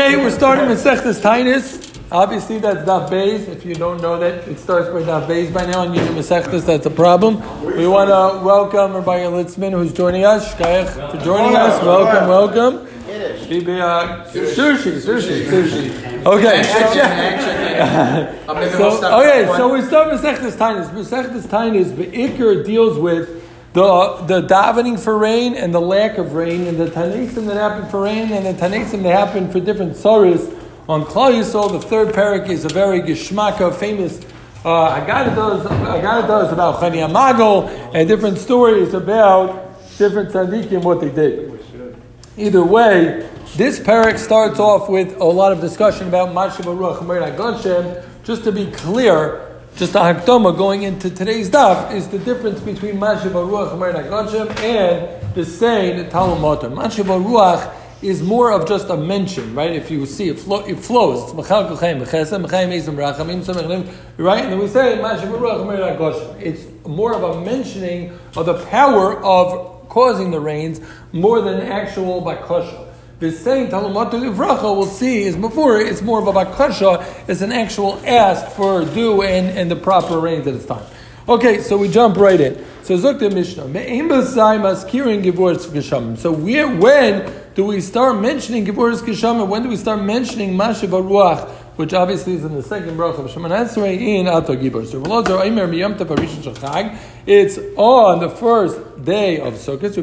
Okay, we're starting with Sechtes Tainus. Obviously, that's Daf Beis. If you don't know that, it starts by Daf Beis by now, and you're Masechtas, that's a problem. We want to welcome Rabbi Litzman, who's joining us. Shkayach for joining us. Welcome, welcome. Sushi, sushi, sushi. Okay. so, okay, so we start with Masechtas Tainus. Masechtas Tainus, Be'ikr deals with the the davening for rain and the lack of rain and the tanesim that happen for rain and the tanesim that happen for different sorrows on Klal Yisrael. The third parak is a very geshmaka, famous uh, Haggadah does about Chani Amago and different stories about different tzaddikim what they did. Either way, this parak starts off with a lot of discussion about Mashiv Ruach Just to be clear, just a hakdama going into today's daf is the difference between Mashiv Ruach Hashem and the saying the Tal Umatar. Mashiv Ruach is more of just a mention, right? If you see it, flow, it flows. It's right, and then we say It's more of a mentioning of the power of causing the rains more than actual bakasha. The saying Tal Umatar Livracha we'll see is before it's more of a bakasha, it's an actual ask for dew and, and the proper rains at its time. Okay, so we jump right in. So Zukta Mishnah. So where, when do we start mentioning Givuris Geshamim? When do we start mentioning Mashiv Ruach? Which obviously is in the second bracha of Shemin Esrei in Ato Gibor. So It's on the first day of Sukkot.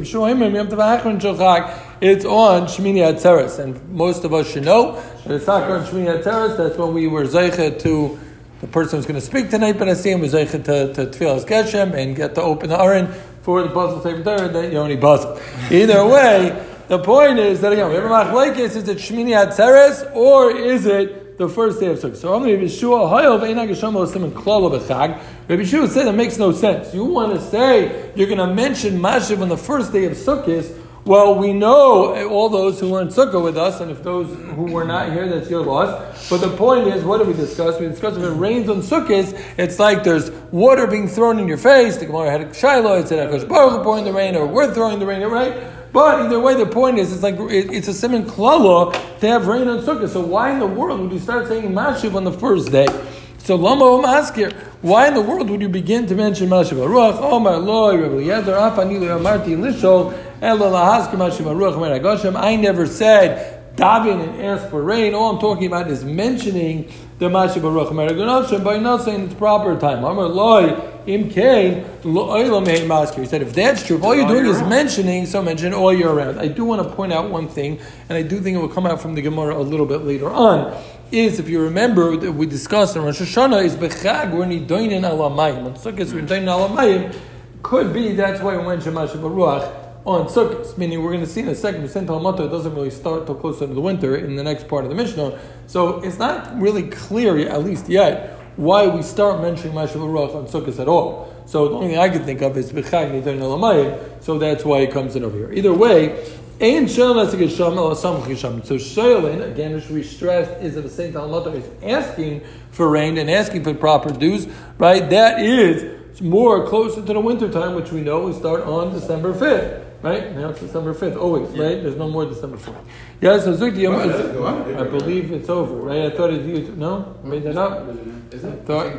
It's on Shmini Atzeres, and most of us should know that it's not on Shmini Atzeres. That's when we were zeicha to the person who's going to speak tonight, but I see him was zeicha to, to Tfilas Geshem and get to open the Aron for the puzzle Sefer Torah that you only puzzle. Either way, the point is that again, we have a machlekes, is it Shmini Atzeres or is it the first day of Sukkot. So Rabbi Yeshua, Hayov Einag Hashem Osim Klal B'Chag. Rabbi Yeshua said that makes no sense. You want to say you're going to mention Mashiv on the first day of Sukkot. Well, we know eh, all those who learned Sukkah with us, and if those who were not here, that's your loss. But the point is, what did we discuss? We discussed if it rains on Sukkot, it's like there's water being thrown in your face. The Gemara had a Shiloh, it said Akash Baruch pouring the rain, or we're throwing the rain, right? But either way, the point is, it's like it's a simon klala to have rain on Sukkah. So why in the world would you start saying Mashiv on the first day? So Lama Omaskir, why in the world would you begin to mention Mashiv Aruach? Omar Loi, Rebbe Yezer, Afanilu Amarti Lishol, Ela Lahaskir Mashiv Aruach, Meragoshem. I never said daven and ask for rain. All I'm talking about is mentioning the Mashiv Meragoshem by not saying it's proper time. Omar Loi, Im Kain, He said, if that's true, if all you're doing is mentioning, so mention all year round. I do want to point out one thing, and I do think it will come out from the Gemara a little bit later on. Is if you remember that we discussed in Rosh Hashanah is bechag when we're nidoinin alamayim. On Sukkot we're nidoinin alamayim. Could be that's why we mention Mashiv Baruch on Sukkot, meaning we're going to see in a second, Talmud it doesn't really start till closer to the winter in the next part of the Mishnah. So it's not really clear, at least yet, why we start mentioning Mashiv Ruach on Sukkot at all. So the only thing I can think of is B'chag Nidayin Alamayim, so that's why it comes in over here. Either way, Ein Shelin So Shelin, again, which we stressed, is that the same Talmud is asking for rain and asking for proper dews, right? That is more closer to the winter time, which we know we start on December 5th. Right? Now it's December 5th, always, yeah. right? There's no more December 4th. Yeah, so Zukti, I believe it's over, right? I thought it, used, no? I made that up? Is it? Thought,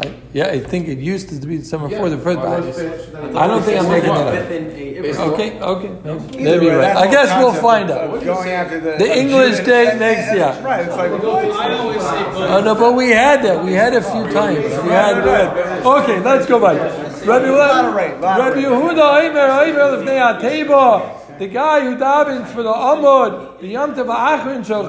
I, yeah, I think it used to be December 4th the 1st, I, don't think I'm making that up. Okay, okay. Maybe you're right. I guess we'll find out. Going after the, the English date next year. Right, it's like, I always say Oh, no, but we had that. We had a few times. We had that. Okay, let's go back. Rabbi Yehuda Aimer Aimer Lefnei Ateba. The guy who davens for the Amud, the Yom Tov Achron Shal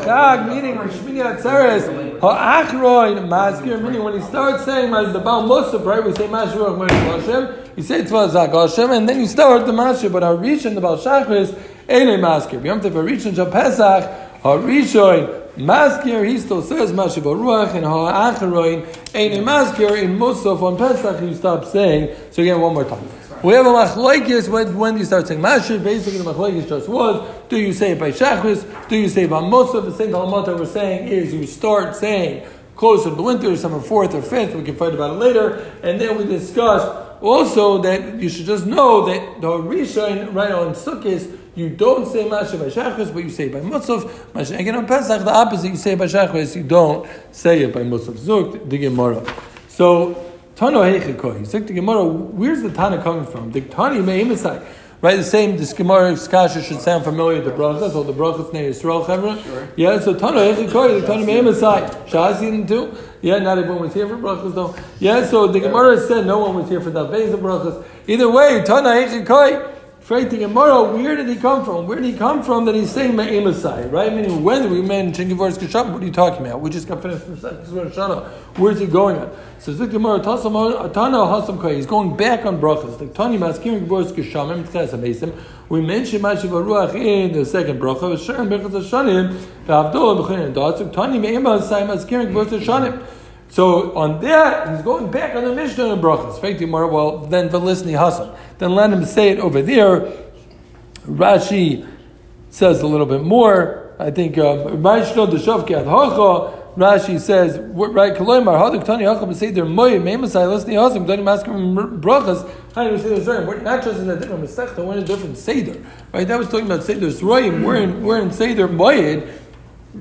meaning on Shmini Atzeres, Ha'achroin Maskir, meaning when he starts saying the Baal Musaf, right? We say Mashur Achmer Hashem, you say Tzvah Zak Hashem, and then you start the Mashur, but our Rishon, the Baal Shachris, Eine Maskir. Yom Tov Rishon Shal Pesach, Harishon, Maskir, he still says Mashiv Ruach and Ha'acharoin, Ein Maskir, in Musaf on Pesach, you stop saying. So again, one more time. We have a machlokes when, when you start saying Mashiv. Basically, the machlokes just was: Do you say it by Shachris? Do you say by Musaf? The same Tal Umatar we're saying is you start saying closer to the winter, summer fourth or fifth. We can fight about it later, and then we discuss also that you should just know that the Rishon right on Sukkot you don't say Masha by Shachris, but you say it by Musaf. Masha again on Pesach, the opposite, you say by Shachris, you don't say it by Musaf. Zuk, the Gemara. So, Tano Heichikoi. Zuk, the Gemara, where's the Tana coming from? The Tani Me'imisai. Right, the same, this Gemara Kasha should sound familiar to brachas, or the brachas name Yisrael Chevra. Sure. Yeah, so Tano Heichikoi, the Tani Me'imisai. Shaz didn't do. Yeah, not everyone was here for brachas though. Yeah, so the Gemara said no one was here for that base of brachas. Either way, Tana Heichikoi, Afraid the Gemara, where did he come from? Where did he come from that he's saying Ma'emasai, right? Meaning, when we mention Gevor's Kisham, what are you talking about? We just got finished with Shana. Where's he going on? So the Gemara, Atana Hasam Kai, he's going back on brachas. The Tani Maskim Gevor's Kishamim, Tches Amesim. We mentioned Mashiv Ruach in the second bracha, Shem Bechaz Hashanim, V'avdol B'chin Datsuk, Tani Me'emasai Maskim Gevor's Hashanim. So on that, he's going back on the Mishnah and Brachas. Well, then Velisni Hasan. Then let him say it over there. Rashi says a little bit more. I think um, Rashi says right Kaloimar Hadik Tani Hacham say they're moy Memasai Lisni Hasim Tani Maskim Brachas? We're not just in a different Masechta, we're in a different Seder. Right? That was talking about Seder's Royim. We're in we're in Seder Moyed.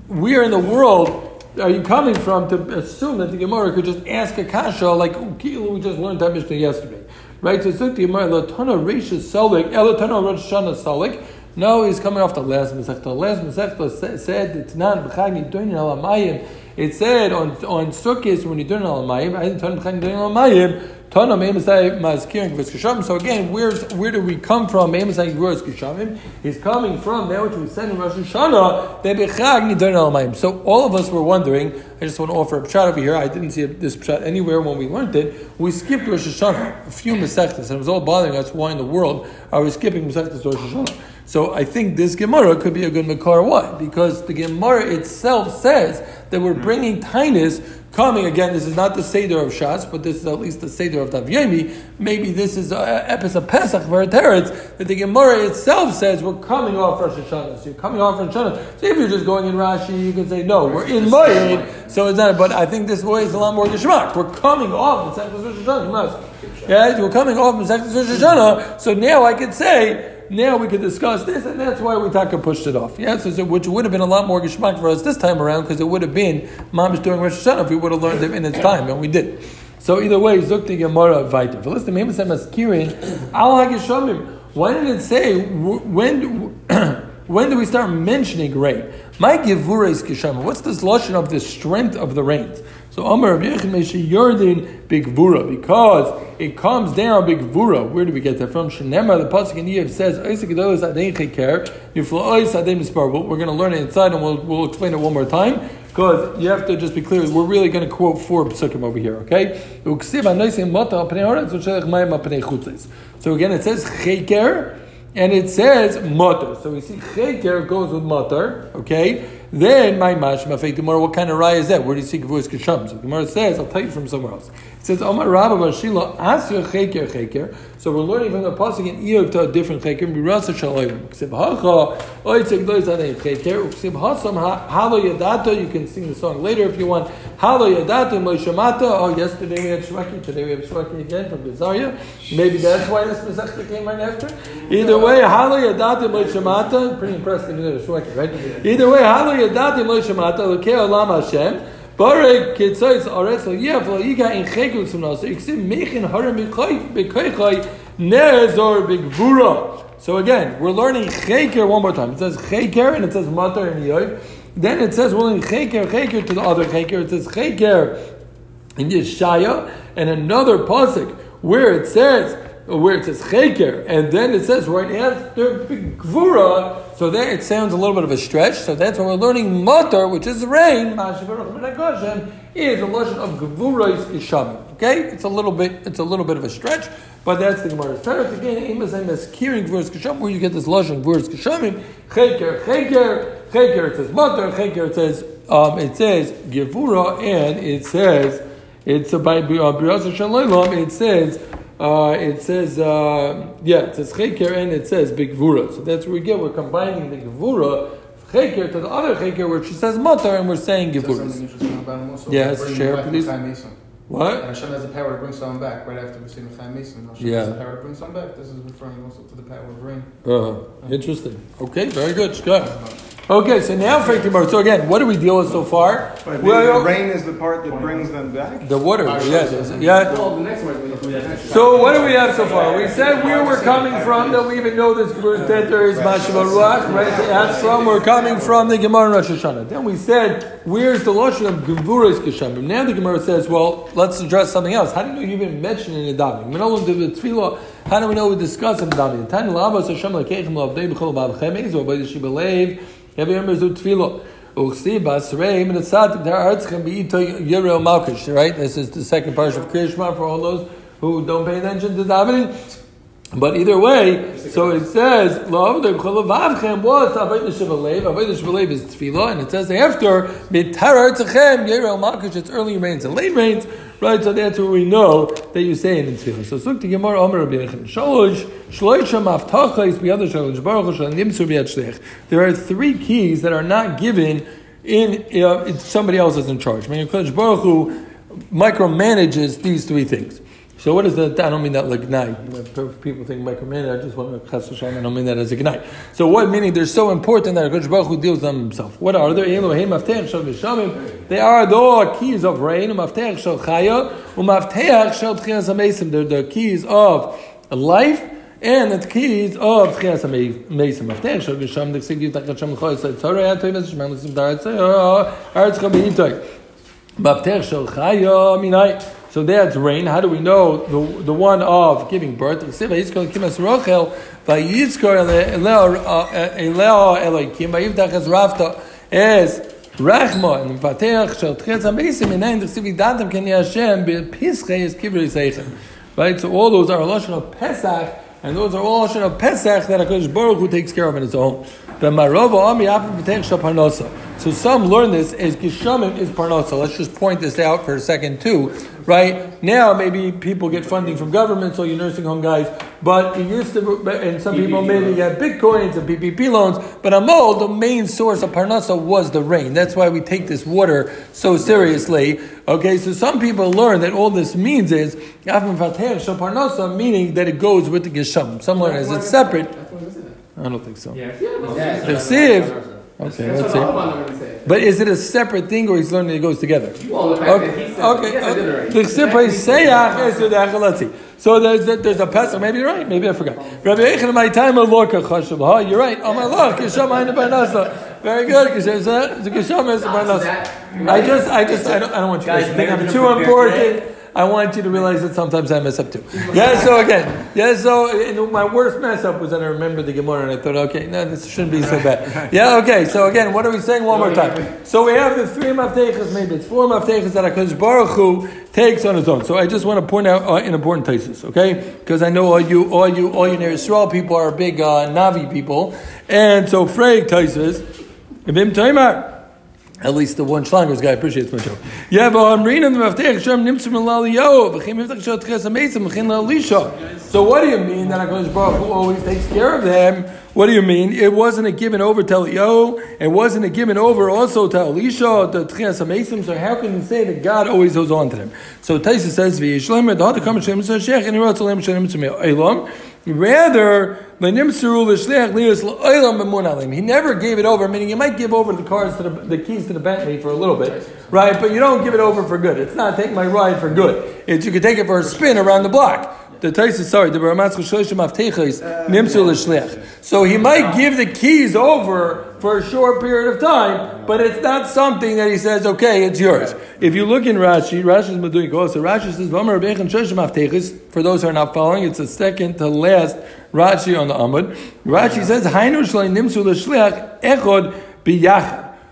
We are in the world are you coming from to assume that the Gemara could just ask a kasha like oh, we just learned that Mishnah yesterday, right? So the Gemara Latana Reisha Solik Elatana eh, Rosh Hashanah Solik. No, he's coming off the last Masechta. The last Masechta said it's not b'chag nidoin alamayim. It said on on Sukkot when you're doing alamayim, I didn't him b'chag nidoin alamayim. So again, where's, where do we come from? He's coming from that which we said in Rosh Hashanah. So all of us were wondering. I just want to offer a shot over here. I didn't see this shot anywhere when we learned it. We skipped Rosh Hashanah, a few Masechtas, and it was all bothering us. Why in the world are we skipping Masechtas Rosh Hashanah? So I think this Gemara could be a good Makar. Why? Because the Gemara itself says that we're bringing Tainus coming again. This is not the Seder of Shas, but this is at least the Seder of Tavyemi. Maybe this is uh, an episode of Pesach Teretz that the Gemara itself says we're coming off Rosh Hashanah. So you're coming off Rosh Hashanah. So if you're just going in Rashi, you can say no, we're in Moed. So it's not. But I think this way is a lot more Geshmak. We're coming off the Rosh Hashanah. Yeah, we're coming off Rosh Hashanah. So now I could say now we could discuss this, and that's why we taka pushed it off. Yes, yeah, so, which would have been a lot more geschmack for us this time around because it would have been mamish during Rosh Hashanah if we would have learned it in its time, and we did. So either way, zukti gemara vayter. For listen, maybe some askirin al hageshamim. Why did it say when? when do we start mentioning rain? My gevura is kishama. What's this lotion of the strength of the rains? So Amar Big Vura because it comes down Big Vura. Where do we get that from? Shenema the pasuk in Yev says. We're going to learn it inside and we'll, we'll explain it one more time because you have to just be clear. We're really going to quote four psukim over here. Okay. So again, it says Cheker and it says Mutter. So we see Cheker goes with Mutter. Okay. Then my mashma fake Gemara, what kind of raya is that? Where do you see Gavus Kisham? So Gemara says, I'll tell you from somewhere else. It says, Omar Rabba Bashila, Asya Cheker Cheker. So we're learning from the pasuk in Iyov to a different Cheker, Mirasa Shalayim. Ksib Hacha, Oitzek Lois Adei Cheker, Ksib Hasam Halo Yadato, you can sing the song later if you want. Halo Yadato Moshamata. Oh, yesterday we had Shwekey, today we have Shwekey again from Bizaria. Maybe that's why this Masechta came right after. Either way, Halo Yadato Moshamata. Pretty impressed when you know Shwekey, right? Either way, Halo So again, we're learning cheker one more time. It says cheker and it says matar and yoiv. Then it says we're learning cheker, cheker to the other cheker. It says cheker in Yeshaya and another pasuk where it says where it says cheker, and then it says right after gvura, so there it sounds a little bit of a stretch. So that's why we're learning motor, which is rain. Is a lesson of Gevurais Ishamim. Okay, it's a little bit, it's a little bit of a stretch, but that's the Gemara's Tarif again. Amos is Kirin Gevurais Kishamim, where you get this lesson Gevurais Kishamim. Cheker, Cheker, Cheker. It says motor. Cheker. It says um, it says Gevura, and it says it's by uh, Shalom. It says uh, it says, uh, yeah, it says cheker and it says big gvura. So that's where we get, we're combining the gvura, cheker, to the other cheker where she says mutter and we're saying gvura. Yeah, share please. What? And Hashem has the power to bring someone back right after we see the Chaim Mason. Hashem Yeah. has the power to bring someone back. This is referring also to the power of rain. Uh-huh. interesting. Okay, very good. Good. Okay, so now for Gemara. So again, what do we deal with so far? But Well, the rain is the part that brings them back. the water. Uh, yeah, yeah. Well, the. So what do we have so far? We said where we're coming from. That we even know this that there is Mashma Ruach, right? That's from we're coming from the Gemara in Rosh Hashanah. Then we said where's the lotion of Gevuras Geshamim? Now the Gemara says, well, let's address something else. How do you know you even mention in the davening? Menolam de Tefillah. How do we know we discuss in the davening? Tani Lavas Hashem Lekeichem Lavdei B'chol Bavchem Ezo B'Yid Shibalev Malkish. Right. This is the second part of Krishma for all those who don't pay attention to davening. But either way, so it says, "Lo avdei b'chol levavchem," was avodah shebalev. Avodah shebalev is tefillah, and it says after b'tarar tzechem yerel malkish. It's early rains and late rains, right? So that's where we know that you say in tefillah. So to Gemara Omer Rabbi Yechon. Shalosh shloisha maftacha is b'yad shalosh baruch Hashem nimsu shleich. There are three keys that are not given in uh, somebody else is in charge. I mean, Baruch Hu micromanages these three things. So what is that? I don't mean that like gnai. People think micromanage. I just want to chas. I don't mean that as a gnai. So what meaning they're so important that Kodesh Baruch Hu deals them himself. What are they? They are the keys of rain. Maftech shel chaya. Umaftech shel tchias hamesim. They're the keys of life. And the keys of Tchias HaMesim. Maftech shel v'sham. The ksig yitach Hashem l'choy. It's like, sorry, I tell you, Mr. Shemel, listen, Darat, say, oh, Aretz Chabihitoy. Maftech shel chaya minai. So that's rain. How do we know the, the one of giving birth? Rachma, and v'vatech shel tchetz ha-mesim, inayin d'chsiv yidatem ken Hashem, b'pischei es kivri seichem. Right? So all those are lashon of Pesach, and those are all lashon of Pesach that HaKadosh Baruch Hu takes care of in his own. The Marova Ami Afi B'tech Shel Parnasa. So some learn this as Geshamim is Parnasa. Let's just point this out for a second too. Right now, maybe people get funding from government, so you nursing home guys. But it used to, and some people maybe get bitcoins and PPP loans. But Amol, the main source of Parnasa was the rain. That's why we take this water so seriously. Okay, so some people learn that all this means is Afim Fateh Shel Parnasa, meaning that it goes with the Geshamim. Some learn as it's separate. I don't think so. Yeah. The sieve. Okay, let's see. But is it a separate thing, or he's learning it goes together? Well, the fact that Okay, he said, okay. yes, I did it right. The sipay seyach is the Let's see. So there's a, there's a pesach. Maybe you're right. Maybe I forgot. Rabbi Yechon, my time of lorka chashav. Ha, you're right. Oh my lord, kisham ayne barnasa. Very good. Kisham the kisham is barnasa. I just I just I don't I don't want you guys to think I'm too important. I want you to realize that sometimes I mess up too. Yeah, so again, yeah, so my worst mess up was that I remembered the Gemara and I thought, okay, no, this shouldn't be so bad. Yeah, okay, so again, what are we saying one more time? So we have the three maftechas, maybe it's four maftechas that HaKadosh Baruch Hu takes on his own. So I just want to point out uh, an important thesis, okay? Because I know all you, all you, all you Ner Yisrael people are big uh, Navi people. And so Freig thesis, Ibim Taimar. At least the one Schlanger's guy appreciates my joke. Yeah, but I'm reading the Maftech Shem Ches. So what do you mean that HaKadosh Baruch always takes care of them? What do you mean? It wasn't a given over to Eliyahu, it wasn't a given over also to Elisha, to Tchias Amesim, so how can you say that God always holds on to them? So Taisa says, Rather, he never gave it over, meaning you might give over the cars to the, the keys to the Bentley for a little bit, right? But you don't give it over for good. It's not take my ride for good. It's you can take it for a spin around the block. The Tais is sorry, the Baramatz Nimsu L'Shliach. So he might give the keys over for a short period of time, but it's not something that he says, okay, it's yours. If you look in Rashi, Rashi is Meduik also. Rashi says, For those who are not following, it's the second to last Rashi on the Amud. Rashi says, Echod.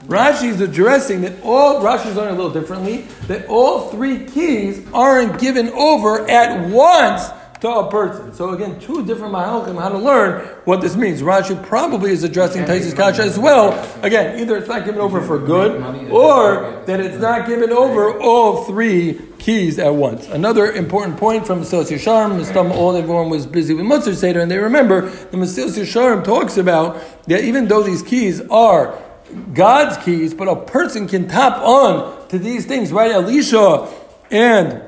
Rashi is addressing that all Rashi is learning a little differently. That all three keys aren't given over at once to a person. So again, two different mahalchim how to learn what this means. Rashi probably is addressing Taisis Kasha as well. Again, either it's not given over for good, or that it's not given over all three keys at once. Another important point from Mesilas Yesharim, Mistam, all everyone was busy with Mutzar Seder, and they remember the Mesilas Yesharim talks about that even though these keys are God's keys, but a person can tap on to these things, right? Elisha and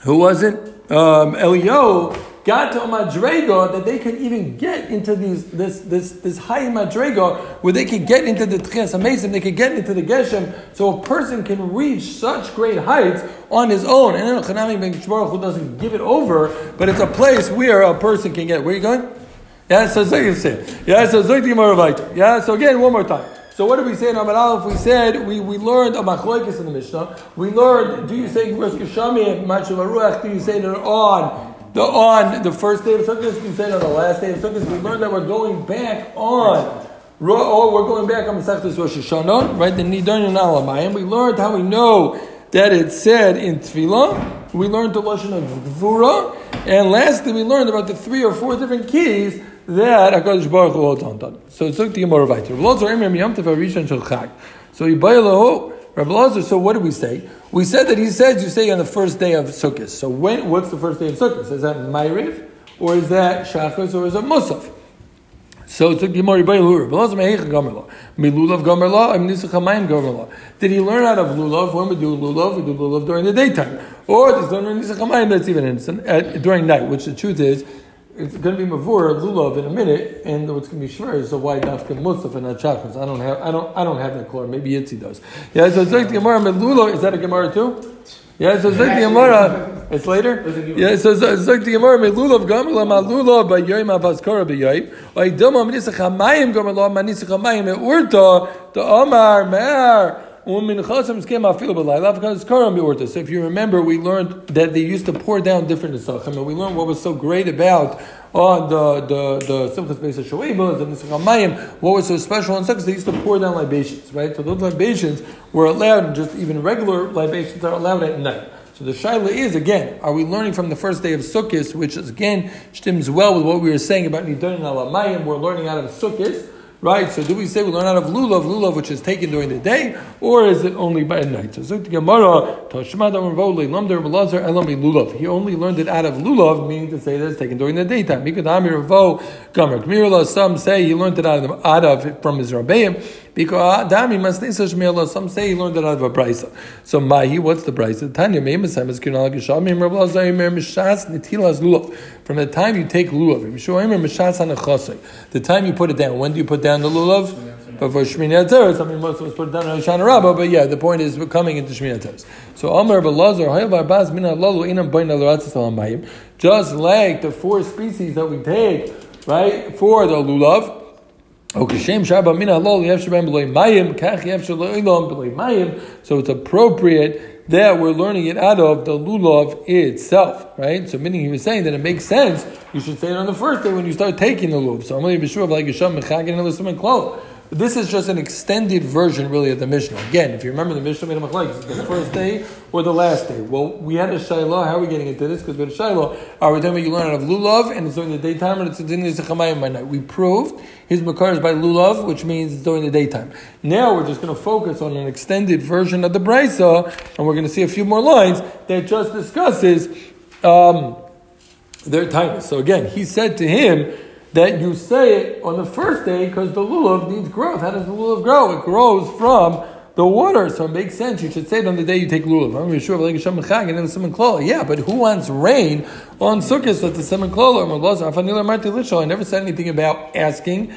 who was it? Um, Eliyahu got to a madrega that they could even get into these this this this high madrega where they could get into the tchias amazing they could get into the geshem so a person can reach such great heights on his own. And then Chanami Ben who doesn't give it over but it's a place where a person can get. Where are you going? Yeah so you say yeah so so yeah so again one more time so what did we say in Amar Aleph? We said we, we learned a machlokes in the Mishnah. We learned. Do you say Rosh Machav Do you say it on the on the first day of Sukkot? Do you say it on the last day of Sukkot? We learned that we're going back on. Oh, we're going back on Masechtas Rosh Hashanah, right? The Nidon and. We learned how we know that it said in Tefillah. We learned the lashon of Gvura, and lastly, we learned about the three or four different keys that Hakadosh Baruch Hu holds on. So it's the Gemara weiter. So Yibaylahu Rabbi Lazar. So what did we say? We said that he says you say on the first day of Sukkot. So when? What's the first day of Sukkot? Is that Ma'ariv, or is that Shachos, or is it Musaf? So it's the Gemara Yibaylahu. Rabbi Lazar Mehech Gamerla. Milulav Hamayim Gamerla. Did he learn out of lulav? When we do lulav, we do lulav during the daytime, or does he learn Nisach Hamayim that's even innocent during night? Which the truth is it's going to be mavur lulav in a minute, and what's going to be shver is a white dafka musaf and not chakras. I don't have, I don't, I don't have that color. Maybe Yitzi does. Yeah, so Zek Gemara lulav is that a Gemara too? Yeah, so Zek Gemara, it's later. Yeah, so Zek Gemara lulav gamla ma lulav by yoyim avaskara by yoyim. Oy doma manisach hamayim gamla manisach hamayim urta the Omar Mer. So if you remember, we learned that they used to pour down different nesachim, and we learned what was so great about on the the the simchas beis shoevas and the What was so special on sukkahs? They used to pour down libations, right? So those libations were allowed, and just even regular libations are allowed at night. So the shaila is again: Are we learning from the first day of Sukkot, which is again stems well with what we were saying about Nidon and Alamayim? We're learning out of Sukkot Right? So do we say we learn out of lulav, lulav which is taken during the day, or is it only by night? So Zuk Gemara, lulav. He only learned it out of lulav, meaning to say that it's taken during the daytime. Some say he learned it out of, out of from his rabbeim. Because Dami Masnisa Shmiela, some say he learned it out of a brisa. So Mahi, what's the brisa? Tanya Memasam is Kinal Gishamim Rablaza Imer Mishas. From the time you take lulav, the time you put it down. When do you put down the lulav? But for Shmini Atzeres, I mean, most of us put it down on Hoshana Rabbah, but yeah, the point is we're coming into Shmini Atzeres. So Alalu Inam just like the four species that we take, right, for the lulav, so it's appropriate that we're learning it out of the lulav itself, right? So meaning he was saying that it makes sense. You should say it on the first day when you start taking the lulav. So I'm to be sure of like Yisham Mechagin and Klal. This is just an extended version, really, of the Mishnah. Again, if you remember, the Mishnah made a machlekes, the first day or the last day. Well, we had a shiloh. How are we getting into this? Because we had a shiloh. Are we talking about you learn out of lulav and it's during the daytime, and it's during the zechamayim by night? We proved his makar is by lulav, which means it's during the daytime. Now we're just going to focus on an extended version of the brisa, and we're going to see a few more lines that just discusses um, their tightness. So again, he said to him that you say it on the first day because the lulav needs growth. How does the lulav grow? It grows from the water, so it makes sense. You should say it on the day you take lulav. Yeah, but who wants rain on sukkahs that's the semen klola? I never said anything about asking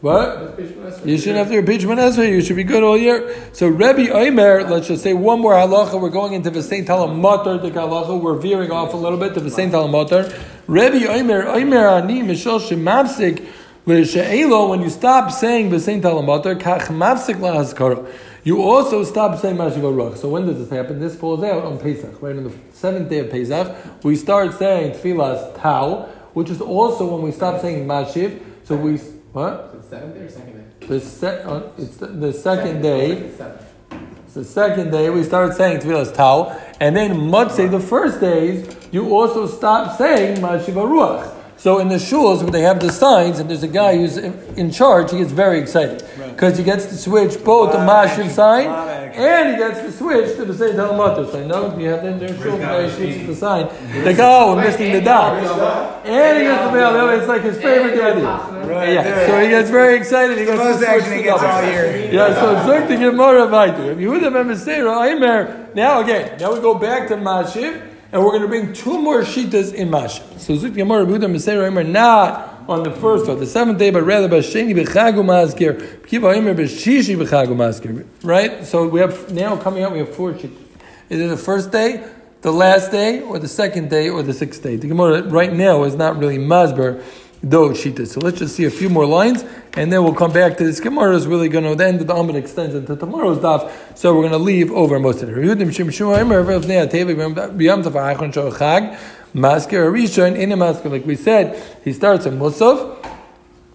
what? You shouldn't have to repeat Shemon You should be good all year. So Rebbe Omer, let's just say one more halacha. We're going into the same Talamatar the halacha. We're veering off a little bit to the same Talamatar. Rebbe Omer, Omer ani mishol shemapsik when you stop saying the B'sein Talamatar, Kach Mafsik Lahazkara. You also stop saying Mashiv Ruach. So when does this happen? This falls out on Pesach, right? On the seventh day of Pesach, we start saying Tfilas Tau, which is also when we stop saying Mashiv. So we, what? The seventh day or second day? The se- uh, it's the, the second, second day. It's the second day we start saying Tfilas Tau. And then Motzei, the first days, you also stop saying Mashiv Ruach. So in the shuls where they have the signs and there's a guy who's in in charge, he gets very excited because he gets to switch both the mashiv sign lot of action. and he gets to switch to the same Tal Umatar sign. No, you have in their shul the guy who switches the sign. They go, oh, we're missing the dot, and he gets the mail. It's like his favorite idea. Right Yeah, so he gets very excited. He gets Most to switch action the he gets double. all year. Yeah, so Zuk the Gemara Vayter. If Yehuda ben Beseira, Aimer. Now again, now we go back to Mashiv, and we're going to bring two more shitas in Mashiv. So Zuk the Gemara Yehuda Beseira Aimer not on the first or the seventh day, but rather Basheni b'chagu maskir, Kiva Aimer b'shishi b'chagu maskir. Right. So we have now coming up. We have four shitas. Is it the first day? The last day, or the second day, or the sixth day? The Gemara right now is not really masber those shitas. So let's just see a few more lines, and then we'll come back to this. Gemara is really going to, the end of the Amid extends into tomorrow's daf, so we're going to leave over most of it. In a masker, like we said, he starts in Musaf,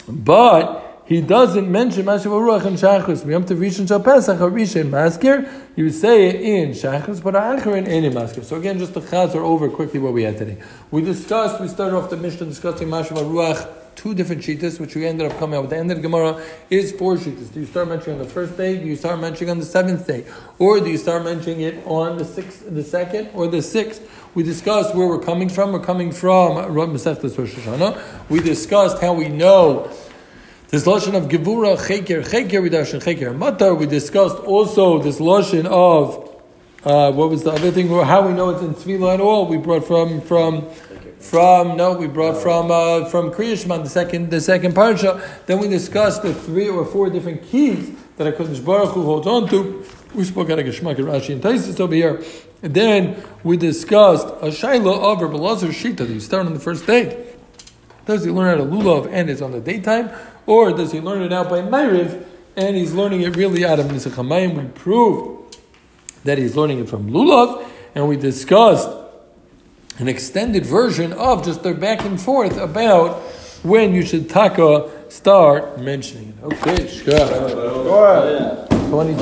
but he doesn't mention Mashav Ruach and Shachris. Yom Tov Rishon Shal Pesach Rishon Masker. You say it in Shachris, but Acharon in in Masker. So again, just to chazer over quickly what we had today. We discussed. We started off the Mishnah discussing Mashav Ruach. Two different shitas, which we ended up coming out with. The end of the Gemara is four shitas. Do you start mentioning on the first day? Do you start mentioning on the seventh day? Or do you start mentioning it on the sixth, the second, or the sixth? We discussed where we're coming from. We're coming from Rosh Hashanah. We discussed how we know this lotion of gevura cheker cheker we darshan cheker matar. We discussed also this lotion of uh, what was the other thing? How we know it's in tefillah at all? We brought from from from no, we brought from uh, from Kriyashman the second the second parsha. Then we discussed the three or four different keys that Hakadosh Baruch Hu holds on to. We spoke out of Geshmak and Rashi and Taisis over here. And then we discussed a shaila of Rabbi Lazar Shita that you start on the first day. Does he learn out of lulav and it's on the daytime, or does he learn it out by Ma'ariv and he's learning it really out of Nisachamayim? We proved that he's learning it from lulav, and we discussed an extended version of just their back and forth about when you should taka start mentioning it. Okay, sure. 22